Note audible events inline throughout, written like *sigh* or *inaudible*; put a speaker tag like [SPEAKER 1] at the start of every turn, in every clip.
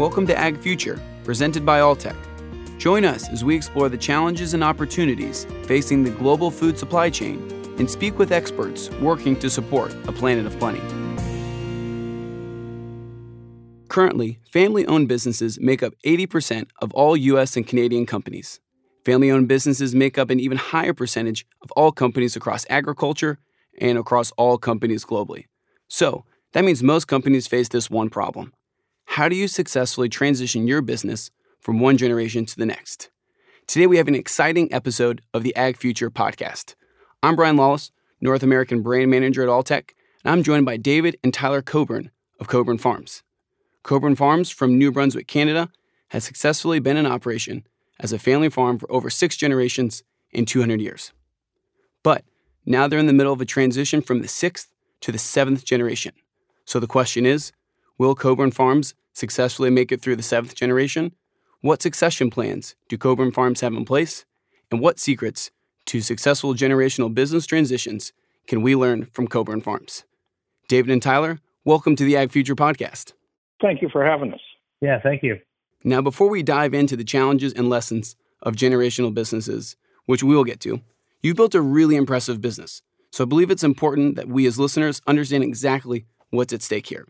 [SPEAKER 1] Welcome to Ag Future, presented by Alltech. Join us as we explore the challenges and opportunities facing the global food supply chain and speak with experts working to support a planet of plenty. Currently, family owned businesses make up 80% of all U.S. and Canadian companies. Family owned businesses make up an even higher percentage of all companies across agriculture and across all companies globally. So, that means most companies face this one problem How do you successfully transition your business from one generation to the next? Today, we have an exciting episode of the Ag Future podcast. I'm Brian Lawless, North American Brand Manager at Alltech, and I'm joined by David and Tyler Coburn of Coburn Farms. Coburn Farms from New Brunswick, Canada, has successfully been in operation as a family farm for over six generations in 200 years. But now they're in the middle of a transition from the sixth to the seventh generation. So the question is Will Coburn Farms successfully make it through the seventh generation? What succession plans do Coburn Farms have in place? And what secrets to successful generational business transitions can we learn from Coburn Farms? David and Tyler, welcome to the Ag Future Podcast.
[SPEAKER 2] Thank you for having us.
[SPEAKER 3] Yeah, thank you.
[SPEAKER 1] Now, before we dive into the challenges and lessons of generational businesses, which we will get to, you've built a really impressive business. So I believe it's important that we as listeners understand exactly what's at stake here.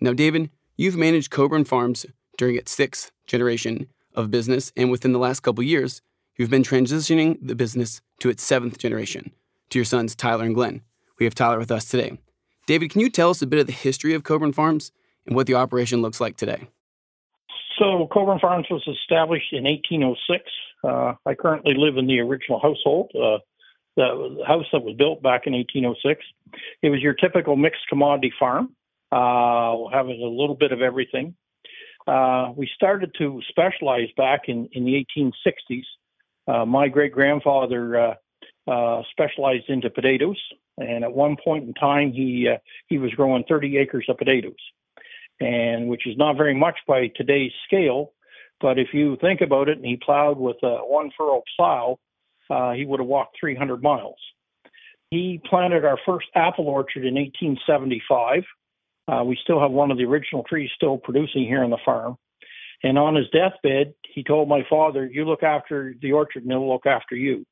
[SPEAKER 1] Now, David, you've managed Coburn Farms during its sixth generation of business, and within the last couple years, you've been transitioning the business to its seventh generation, to your sons Tyler and Glenn. We have Tyler with us today. David, can you tell us a bit of the history of Coburn Farms and what the operation looks like today?
[SPEAKER 2] So, Coburn Farms was established in 1806. Uh, I currently live in the original household. Uh, the house that was built back in 1806. It was your typical mixed commodity farm, uh, having a little bit of everything. Uh, we started to specialize back in, in the 1860s. Uh, my great grandfather uh, uh, specialized into potatoes, and at one point in time, he uh, he was growing 30 acres of potatoes, and which is not very much by today's scale. But if you think about it, and he plowed with a one furrow plow, he would have walked 300 miles. He planted our first apple orchard in 1875. Uh, we still have one of the original trees still producing here on the farm. And on his deathbed, he told my father, You look after the orchard and it'll look after you.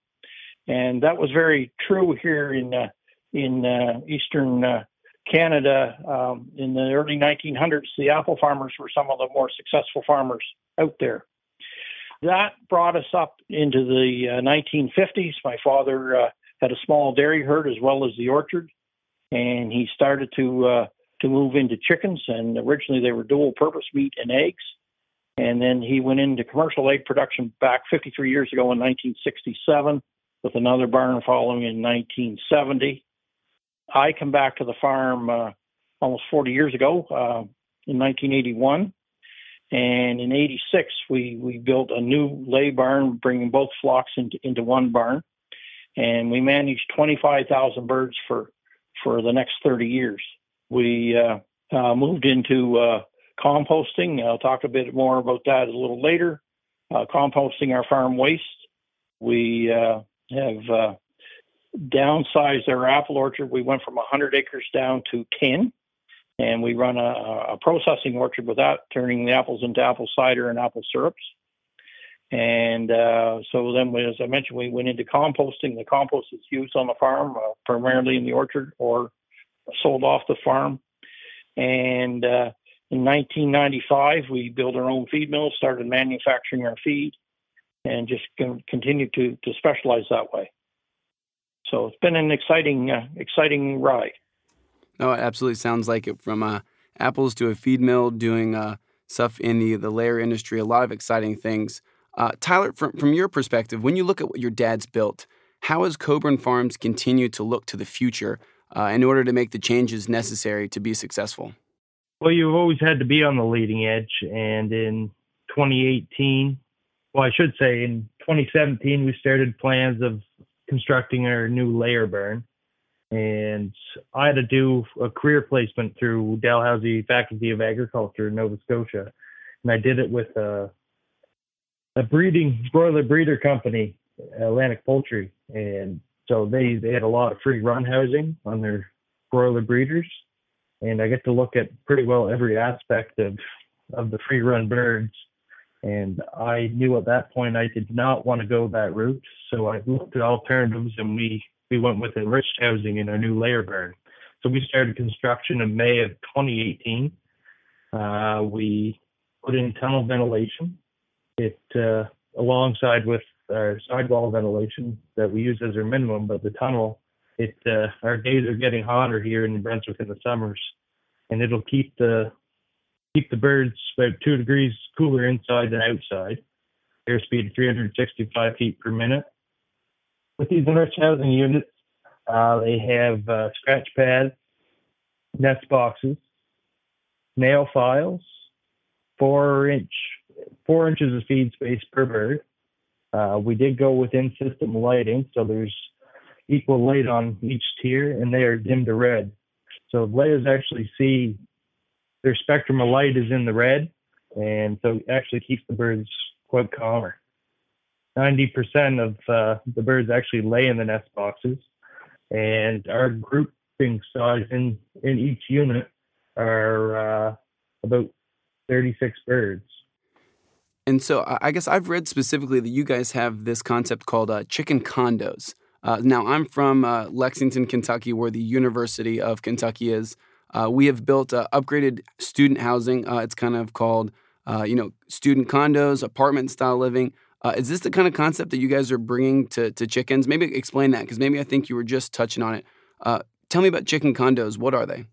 [SPEAKER 2] And that was very true here in, uh, in uh, eastern uh, Canada. Um, in the early 1900s, the apple farmers were some of the more successful farmers out there. That brought us up into the uh, 1950s. My father uh, had a small dairy herd as well as the orchard, and he started to uh, to move into chickens. And originally they were dual purpose meat and eggs. And then he went into commercial egg production back 53 years ago in 1967, with another barn following in 1970. I come back to the farm uh, almost 40 years ago uh, in 1981 and in '86, we we built a new lay barn, bringing both flocks into into one barn, and we managed 25,000 birds for for the next 30 years. We uh, uh, moved into uh, composting. I'll talk a bit more about that a little later. Composting our farm waste. We have downsized our apple orchard. We went from 100 acres down to 10 and we run a, a, processing orchard with that, turning the apples into apple cider and apple syrups. And uh, so then, as I mentioned, we went into composting. The compost is used on the farm, uh, primarily in the orchard, or sold off the farm. And uh, in 1995, we built our own feed mill, started manufacturing our feed, and just continued to to specialize that way. So it's been an exciting, uh, exciting ride.
[SPEAKER 1] No, it absolutely sounds like it. From uh, apples to a feed mill, doing uh, stuff in the the layer industry, a lot of exciting things. Uh, Tyler, from from your perspective, when you look at what your dad's built, how has Coburn Farms continued to look to the future uh, in order to make the changes necessary to be successful?
[SPEAKER 3] Well, you've always had to be on the leading edge, and in 2018, well, I should say in 2017, we started plans of constructing our new layer burn and I had to do a career placement through Dalhousie Faculty of Agriculture in Nova Scotia, and I did it with a, a breeding broiler breeder company, Atlantic Poultry, and so they they had a lot of free run housing on their broiler breeders, and I get to look at pretty well every aspect of of the free run birds. And I knew at that point I did not want to go that route. So I looked at alternatives and we, we went with enriched housing in our new layer barn. So we started construction in May of 2018. Uh, we put in tunnel ventilation. It uh, alongside with our sidewall ventilation that we use as our minimum, but the tunnel, it uh, our days are getting hotter here in Brunswick in the summers, and it'll keep the keep the birds about two degrees cooler inside than outside. Airspeed 365 feet per minute. With these enriched housing units, uh, they have uh, scratch pads, nest boxes, nail files, four inch four inches of feed space per bird. Uh, we did go with in system lighting, so there's equal light on each tier, and they are dim to red. So layers actually see their spectrum of light is in the red, and so it actually keeps the birds quite calmer. 90% of uh, the birds actually lay in the nest boxes, and our grouping size in, in each unit are uh, about 36 birds.
[SPEAKER 1] And so I guess I've read specifically that you guys have this concept called uh, chicken condos. Uh, now, I'm from uh, Lexington, Kentucky, where the University of Kentucky is. Uh, we have built uh, upgraded student housing. Uh, it's kind of called, you know, student condos, apartment style living. is this the kind of concept that you guys are bringing to, to chickens? Maybe explain that because maybe I think you were just touching on it. tell me about chicken condos. What are they?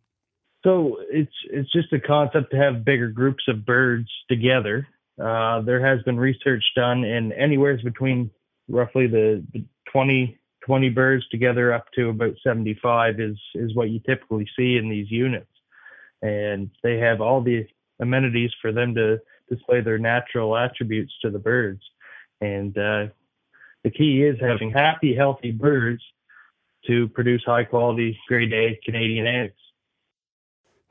[SPEAKER 3] So it's it's just a concept to have bigger groups of birds together uh, there has been research done in anywhere between roughly the, the 20, 20 birds together up to about 75 is, is what you typically see in these units. And they have all the amenities for them to display their natural attributes to the birds. And uh, the key is having happy, healthy birds to produce high quality grade A Canadian eggs.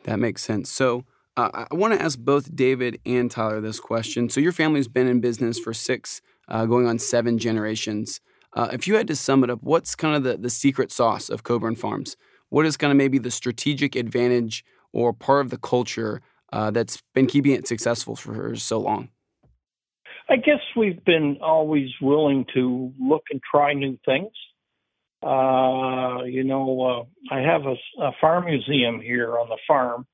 [SPEAKER 1] That makes sense. So, uh, I want to ask both David and Tyler this question. So, your family's been in business for six, uh, going on seven generations. Uh, if you had to sum it up, what's kind of the, the secret sauce of Coburn Farms? What is kind of maybe the strategic advantage or part of the culture uh, that's been keeping it successful for so long?
[SPEAKER 2] I guess we've been always willing to look and try new things. Uh, you know, uh, I have a, a farm museum here on the farm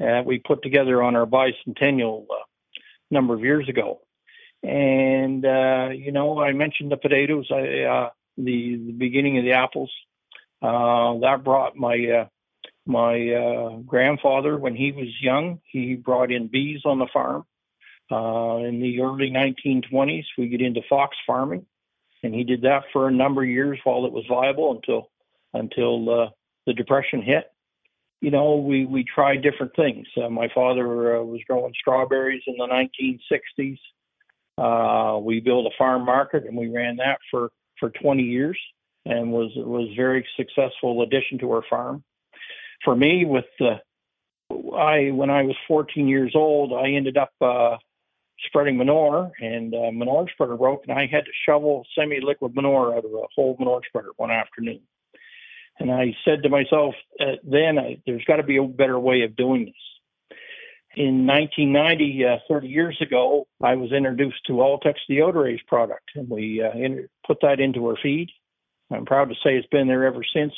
[SPEAKER 2] uh, we put together on our bicentennial uh, number of years ago. And uh, you know, I mentioned the potatoes, I, uh, the, the beginning of the apples. Uh, that brought my uh, my grandfather when he was young. He brought in bees on the farm. In the early 1920s, we get into fox farming, and he did that for a number of years while it was viable until until the depression hit you know, we we tried different things. Uh, my father uh, was growing strawberries in the 1960s. Uh, we built a farm market, and we ran that for for 20 years, and was was very successful addition to our farm. For me, with the I when I was 14 years old, I ended up uh, spreading manure, and uh, manure spreader broke, and I had to shovel semi-liquid manure out of a whole manure spreader one afternoon. And I said to myself uh, then, I, there's got to be a better way of doing this. In 1990, uh, 30 years ago, I was introduced to Alltech's deodorized product, and we uh, in, put that into our feed. I'm proud to say it's been there ever since.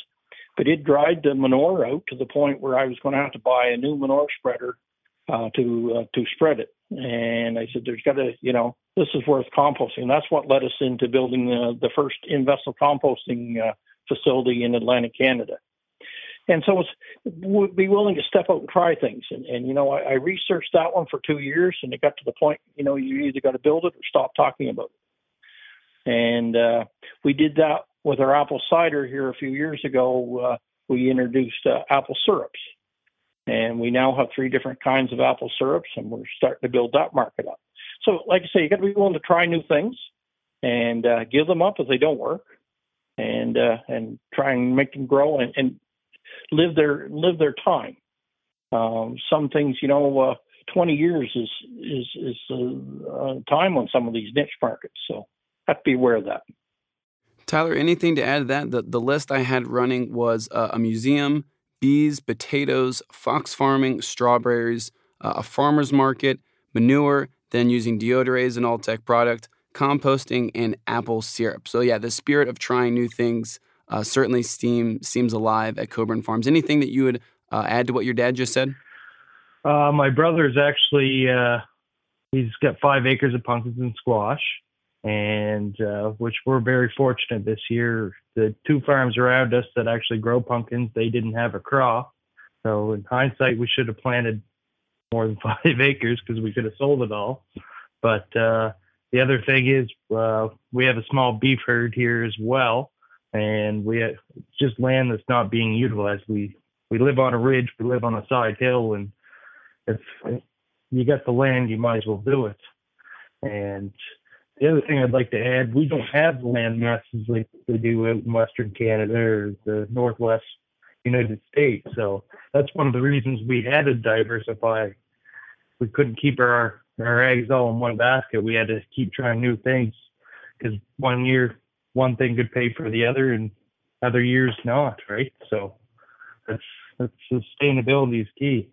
[SPEAKER 2] But it dried the manure out to the point where I was going to have to buy a new manure spreader uh, to uh, to spread it. And I said, "There's got to, you know, this is worth composting." That's what led us into building the, the first in-vessel composting uh, facility in Atlantic Canada. And so would be willing to step out and try things. And, and you know, I, I researched that one for two years, and it got to the point, you know, you either got to build it or stop talking about it. And uh, we did that with our apple cider here a few years ago. Uh, we introduced uh, apple syrups, and we now have three different kinds of apple syrups, and we're starting to build that market up. So, like I say, you got to be willing to try new things and uh, give them up if they don't work and uh, and try and make them grow and, and live their live their time. Um, some things, you know, uh, 20 years is is is uh, time on some of these niche markets, so have to be aware of that.
[SPEAKER 1] Tyler, anything to add to that? The the list I had running was uh, a museum, bees, potatoes, fox farming, strawberries, uh, a farmer's market, manure, then using De-Odorase, all tech product, composting, and apple syrup. So, yeah, the spirit of trying new things uh, certainly steam, seems alive at Coburn Farms. Anything that you would uh, add to what your dad just said?
[SPEAKER 3] Uh, my brother's actually, uh, he's got five acres of pumpkins and squash, and uh, which we're very fortunate this year. The two farms around us that actually grow pumpkins, they didn't have a crop. So, in hindsight, we should have planted more than *laughs* five acres because we could have sold it all. But uh, the other thing is, uh, we have a small beef herd here as well, and we have just land that's not being utilized. We we live on a ridge, we live on a side hill, and if you got the land, you might as well do it. And the other thing I'd like to add, we don't have land masses like they do out in Western Canada or the Northwest United States. So that's one of the reasons we had to diversify. We couldn't keep our our eggs all in one basket. We had to keep trying new things because one year one thing could pay for the other, and other years not. Right. So that's that's sustainability is key.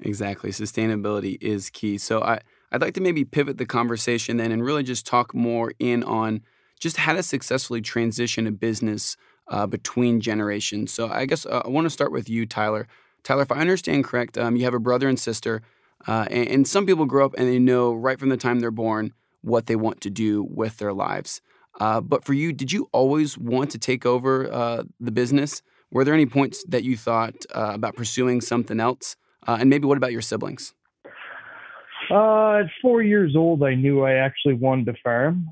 [SPEAKER 1] Exactly, sustainability is key. So I I'd like to maybe pivot the conversation then and really just talk more in on just how to successfully transition a business uh, between generations. So I guess uh, I want to start with you, Tyler. Tyler, if I understand correct, um, you have a brother and sister, uh, and, and, some people grow up and they know right from the time they're born what they want to do with their lives. Uh, but for you, did you always want to take over uh, the business? Were there any points that you thought uh, about pursuing something else? and maybe what about your siblings?
[SPEAKER 3] at four years old, I knew I actually wanted to farm.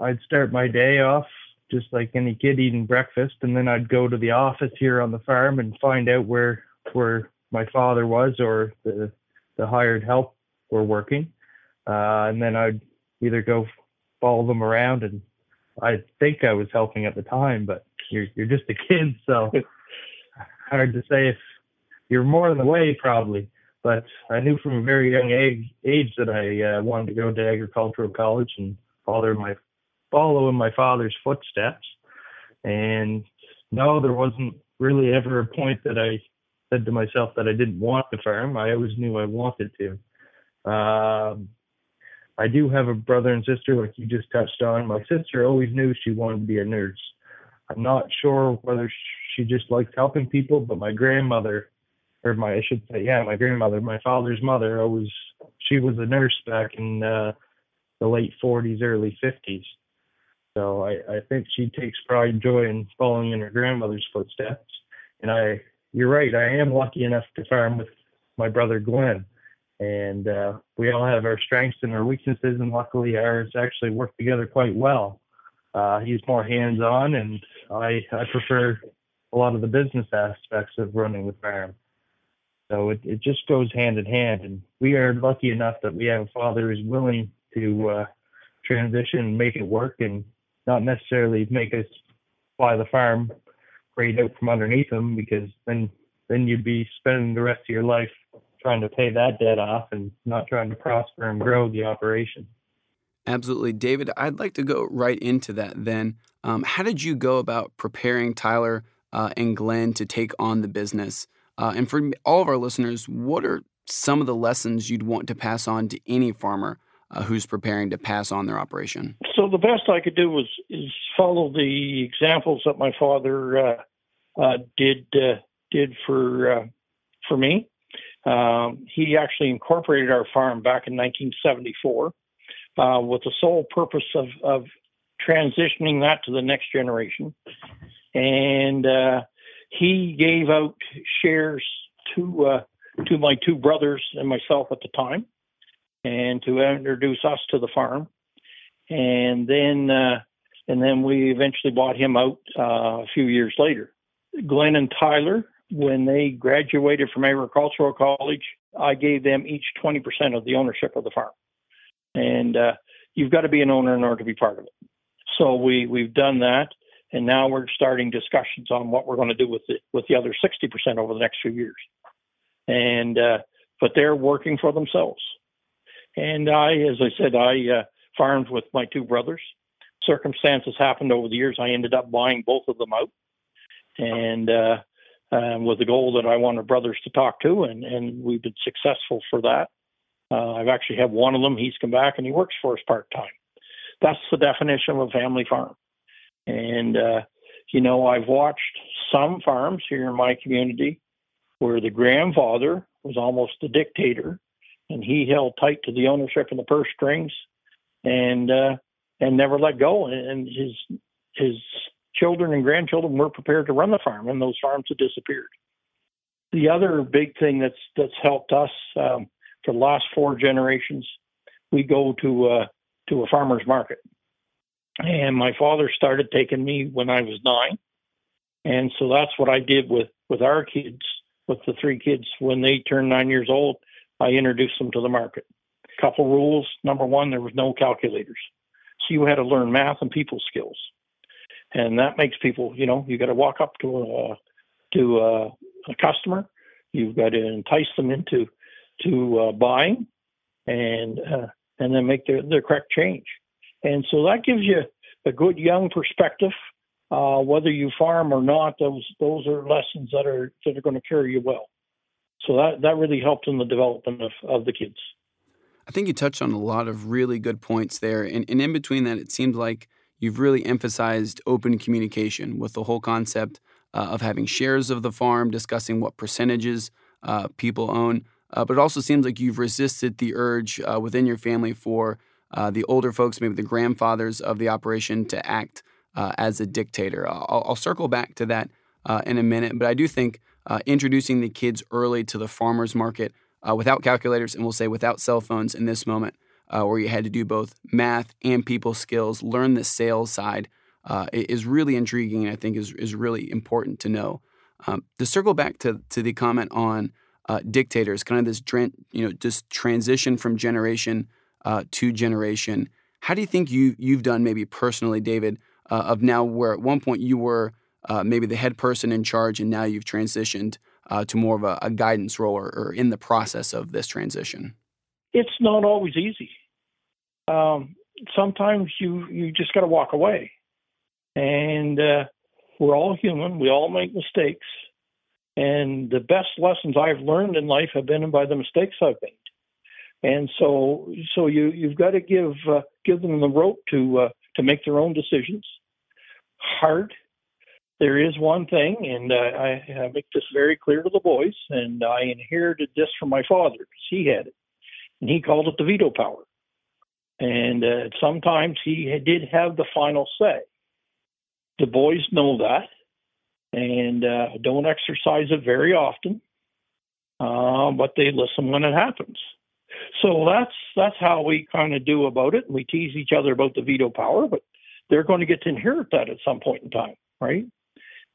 [SPEAKER 3] I'd start my day off just like any kid eating breakfast, and then I'd go to the office here on the farm and find out where where my father was or the the hired help were working, uh, and then I'd either go follow them around, and I think I was helping at the time, but you're you're just a kid, *laughs* so *laughs* hard to say if you're more in the way probably. But I knew from a very young age, age that I uh, wanted to go to agricultural college and follow my follow in my father's footsteps. And no, there wasn't really ever a point that I said to myself that I didn't want to farm. I always knew I wanted to. Um, I do have a brother and sister, like you just touched on. My sister always knew she wanted to be a nurse. I'm not sure whether she just likes helping people, but my grandmother, or my I should say, yeah, my grandmother, my father's mother, always she was a nurse back in uh, the late 40s, early 50s. So I, I think she takes pride and joy in following in her grandmother's footsteps. And I, you're right, I am lucky enough to farm with my brother Glenn. And uh, we all have our strengths and our weaknesses, and luckily ours actually work together quite well. Uh, he's more hands-on, and I, I prefer a lot of the business aspects of running the farm. So it, it just goes hand in hand. And we are lucky enough that we have a father who's willing to uh, transition and make it work and not necessarily make us buy the farm right out from underneath them because then then you'd be spending the rest of your life trying to pay that debt off and not trying to prosper and grow the operation.
[SPEAKER 1] Absolutely. David, I'd like to go right into that then. Um, how did you go about preparing Tyler uh, and Glenn to take on the business? Uh, and for all of our listeners, what are some of the lessons you'd want to pass on to any farmer uh, who's preparing to pass on their operation?
[SPEAKER 2] So the best I could do was is follow the examples that my father uh, uh, did uh, did for uh, for me. Um, he actually incorporated our farm back in 1974 uh, with the sole purpose of, of transitioning that to the next generation, and he gave out shares to to my two brothers and myself at the time and to introduce us to the farm. And then, uh, and then we eventually bought him out uh, a few years later. Glenn and Tyler, when they graduated from agricultural college, I gave them each 20% of the ownership of the farm. And uh, you've got to be an owner in order to be part of it. So we we've done that, and now we're starting discussions on what we're going to do with the with the other 60% over the next few years. And uh, but they're working for themselves. And I, as I said, I uh, farmed with my two brothers. Circumstances happened over the years. I ended up buying both of them out. And uh, uh, with the goal that I wanted brothers to talk to, and, and we've been successful for that. Uh, I've actually had one of them. He's come back and he works for us part time. That's the definition of a family farm. And uh, you know, I've watched some farms here in my community where the grandfather was almost a dictator, and he held tight to the ownership and the purse strings, and uh, and never let go. And his his children and grandchildren were prepared to run the farm, and those farms have disappeared. The other big thing that's that's helped us um, for the last four generations, we go to uh, to a farmer's market, and my father started taking me when I was nine, and so that's what I did with with our kids, with the three kids when they turned nine years old. I introduced them to the market. A couple rules. Number one, there was no calculators, so you had to learn math and people skills and that makes people, you know, you got to walk up to a to a, a customer, you've got to entice them into to uh, buying, and uh, and then make their their correct change, and so that gives you a good young perspective. Uh, whether you farm or not, those those are lessons that are that are going to carry you well. So that that really helped in the development of, of the kids.
[SPEAKER 1] I think you touched on a lot of really good points there, and, and in between that, it seemed like you've really emphasized open communication with the whole concept uh, of having shares of the farm, discussing what percentages uh, people own. Uh, but it also seems like you've resisted the urge uh, within your family for uh, the older folks, maybe the grandfathers of the operation, to act uh, as a dictator. I'll, I'll, circle back to that in a minute, but I do think introducing the kids early to the farmers market without calculators and we'll say without cell phones in this moment uh, where you had to do both math and people skills, learn the sales side, uh, is really intriguing and I think is, is really important to know. Um, to circle back to, to the comment on uh, dictators, kind of this you know this transition from generation uh, to generation. How do you think you you've done maybe personally, David, uh, of now where at one point you were uh, maybe the head person in charge, and now you've transitioned to more of a, a guidance role or, or in the process of this transition?
[SPEAKER 2] it's not always easy. Um, sometimes you you just got to walk away, and uh, we're all human. We all make mistakes, and the best lessons I've learned in life have been by the mistakes I've made. And so, so you you've got to give uh, give them the rope to uh, to make their own decisions. Hard. There is one thing, and uh, I, I make this very clear to the boys, and I inherited this from my father because he had it and he called it the veto power. And uh, sometimes he did have the final say. The boys know that and uh, don't exercise it very often, uh, but they listen when it happens. So that's that's how we kind of do about it. We tease each other about the veto power, but they're going to get to inherit that at some point in time, right?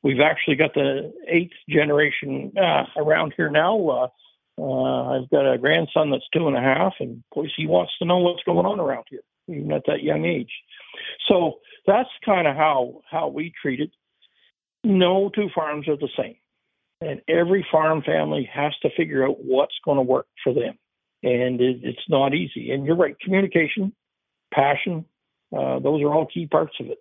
[SPEAKER 2] We've actually got the eighth generation uh, around here now. Uh, uh, I've got a grandson that's two and a half, and of course he wants to know what's going on around here, even at that young age. So that's kind of how how we treat it. No two farms are the same, and every farm family has to figure out what's going to work for them, and it, it's not easy. And you're right, communication, passion, uh, those are all key parts of it.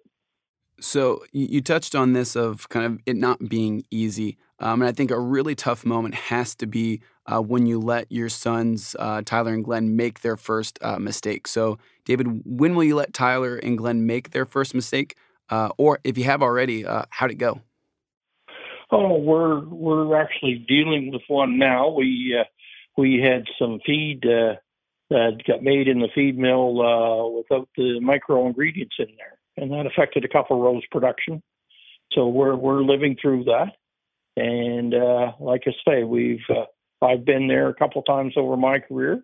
[SPEAKER 1] So you touched on this of kind of it not being easy. Um, and I think a really tough moment has to be uh, when you let your sons, uh, Tyler and Glenn, make their first uh, mistake. So, David, when will you let Tyler and Glenn make their first mistake? Uh, or if you have already, uh, how'd it go?
[SPEAKER 2] Oh, we're we're actually dealing with one now. We uh, we had some feed that got made in the feed mill without the micro ingredients in there, and that affected a couple rows production. So we're we're living through that. And uh, like I say, we've uh, I've been there a couple times over my career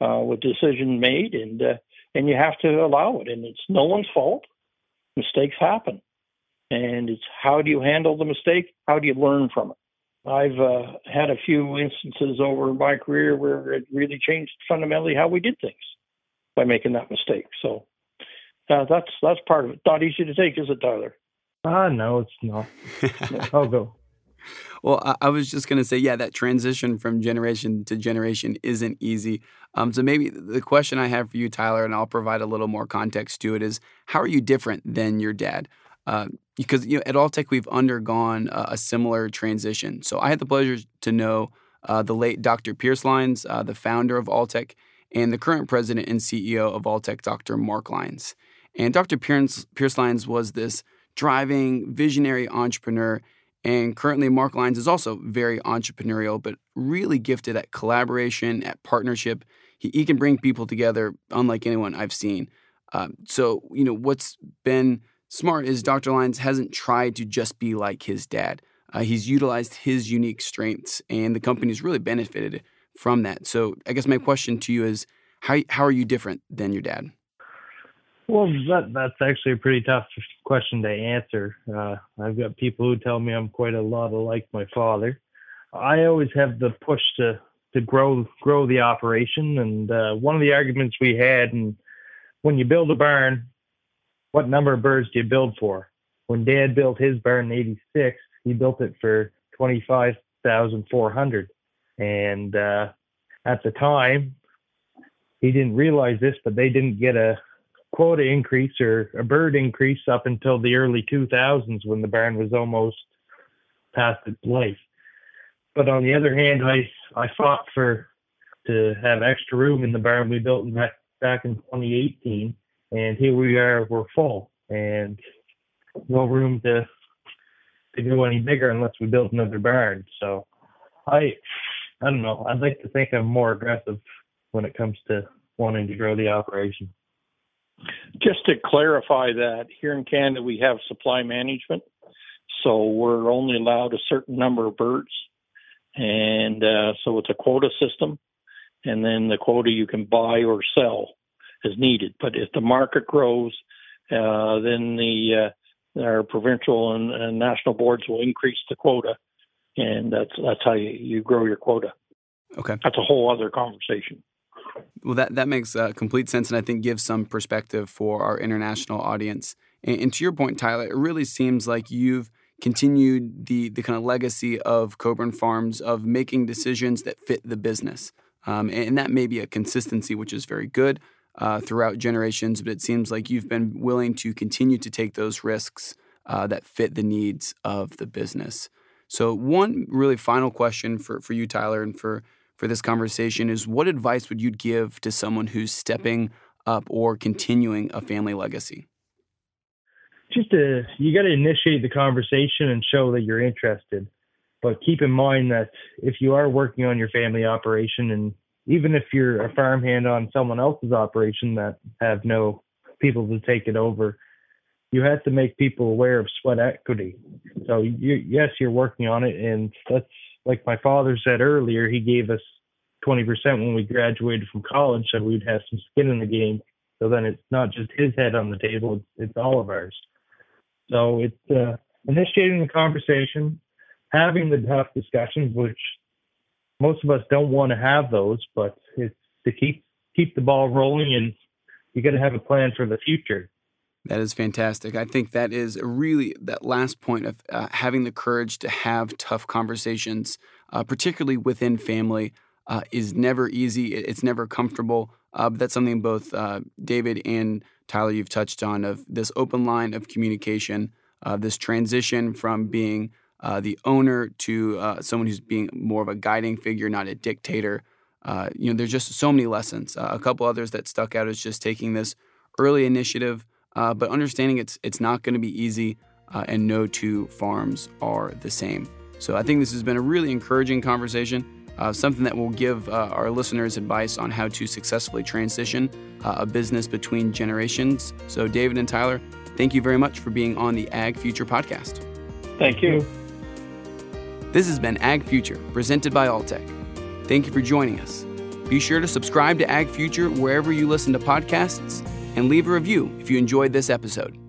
[SPEAKER 2] uh, with decision made, and uh, and you have to allow it. And it's no one's fault. Mistakes happen, and it's how do you handle the mistake? How do you learn from it? I've uh, had a few instances over my career where it really changed fundamentally how we did things by making that mistake. So uh, that's that's part of it. Not easy to take, is it, Tyler?
[SPEAKER 3] Ah, no, it's not. *laughs* I'll go.
[SPEAKER 1] Well, I, I was just going to say, yeah, that transition from generation to generation isn't easy. Um, so maybe the question I have for you, Tyler, and I'll provide a little more context to it, is how are you different than your dad? uh, because you know at Alltech we've undergone a, a, similar transition. So I had the pleasure to know uh, the late Dr. Pearse Lyons, uh, the founder of Alltech, and the current president and CEO of Alltech, Dr. Mark Lyons. And Dr. Pearse, Pearse Lyons was this driving, visionary entrepreneur. And currently, Mark Lyons is also very entrepreneurial, but really gifted at collaboration, at partnership. He, he can bring people together unlike anyone I've seen. Uh, so, you know, what's been smart is Dr. Lyons hasn't tried to just be like his dad. Uh, he's utilized his unique strengths, and the company's really benefited from that. So, I guess my question to you is, how how are you different than your dad?
[SPEAKER 3] Well, that that's actually a pretty tough question to answer. Uh, I've got people who tell me I'm quite a lot like my father. I always have the push to to grow grow the operation, and uh, one of the arguments we had, and when you build a barn, what number of birds do you build for? When Dad built his barn in '86, he built it for twenty five thousand four hundred, and uh, at the time, he didn't realize this, but they didn't get a quota increase or a bird increase up until the early 2000s when the barn was almost past its life. But on the other hand, I I fought for to have extra room in the barn we built back back in 2018, and here we are, we're full and no room to to go any bigger unless we build another barn. So I I don't know. I'd like to think I'm more aggressive when it comes to wanting to grow the operation.
[SPEAKER 2] Just to clarify that, here in Canada we have supply management, so we're only allowed a certain number of birds, and uh, so it's a quota system, and then the quota you can buy or sell as needed. But if the market grows, uh, then the uh, our provincial and, and, national boards will increase the quota, and that's that's how you, you grow your quota.
[SPEAKER 1] Okay,
[SPEAKER 2] that's a whole other conversation.
[SPEAKER 1] Well, that, that makes uh, complete sense and I think gives some perspective for our international audience. And, and, to your point, Tyler, it really seems like you've continued the, the kind of legacy of Coburn Farms of making decisions that fit the business. Um, and, and, that may be a consistency, which is very good uh, throughout generations, but it seems like you've been willing to continue to take those risks uh, that fit the needs of the business. So, one really final question for, for you, Tyler, and for for this conversation is what advice would you give to someone who's stepping up or continuing a family legacy?
[SPEAKER 3] Just to, you got to initiate the conversation and show that you're interested. But keep in mind that if you are working on your family operation, and even if you're a farmhand on someone else's operation that have no people to take it over, you have to make people aware of sweat equity. So you, yes, you're working on it, and that's like my father said earlier, he gave us 20% when we graduated from college, so we'd have some skin in the game. So then it's not just his head on the table, it's, it's all of ours. So it's uh, initiating the conversation, having the tough discussions, which most of us don't want to have those, but it's to keep keep the ball rolling and you got to have a plan for the future.
[SPEAKER 1] That is fantastic. I think that is really that last point of uh, having the courage to have tough conversations, uh, particularly within family, uh, is never easy. It's never comfortable. Uh, but that's something both uh, David and Tyler you've touched on of this open line of communication, uh, this transition from being the owner to someone who's being more of a guiding figure, not a dictator. you know, there's just so many lessons. a couple others that stuck out is just taking this early initiative uh, but understanding it's it's not going to be easy, uh, and no two farms are the same. So I think this has been a really encouraging conversation, uh, something that will give uh, our listeners advice on how to successfully transition uh, a business between generations. So David and Tyler, thank you very much for being on the Ag Future podcast.
[SPEAKER 2] Thank you.
[SPEAKER 1] This has been Ag Future, presented by Alltech. Thank you for joining us. Be sure to subscribe to Ag Future wherever you listen to podcasts and leave a review if you enjoyed this episode.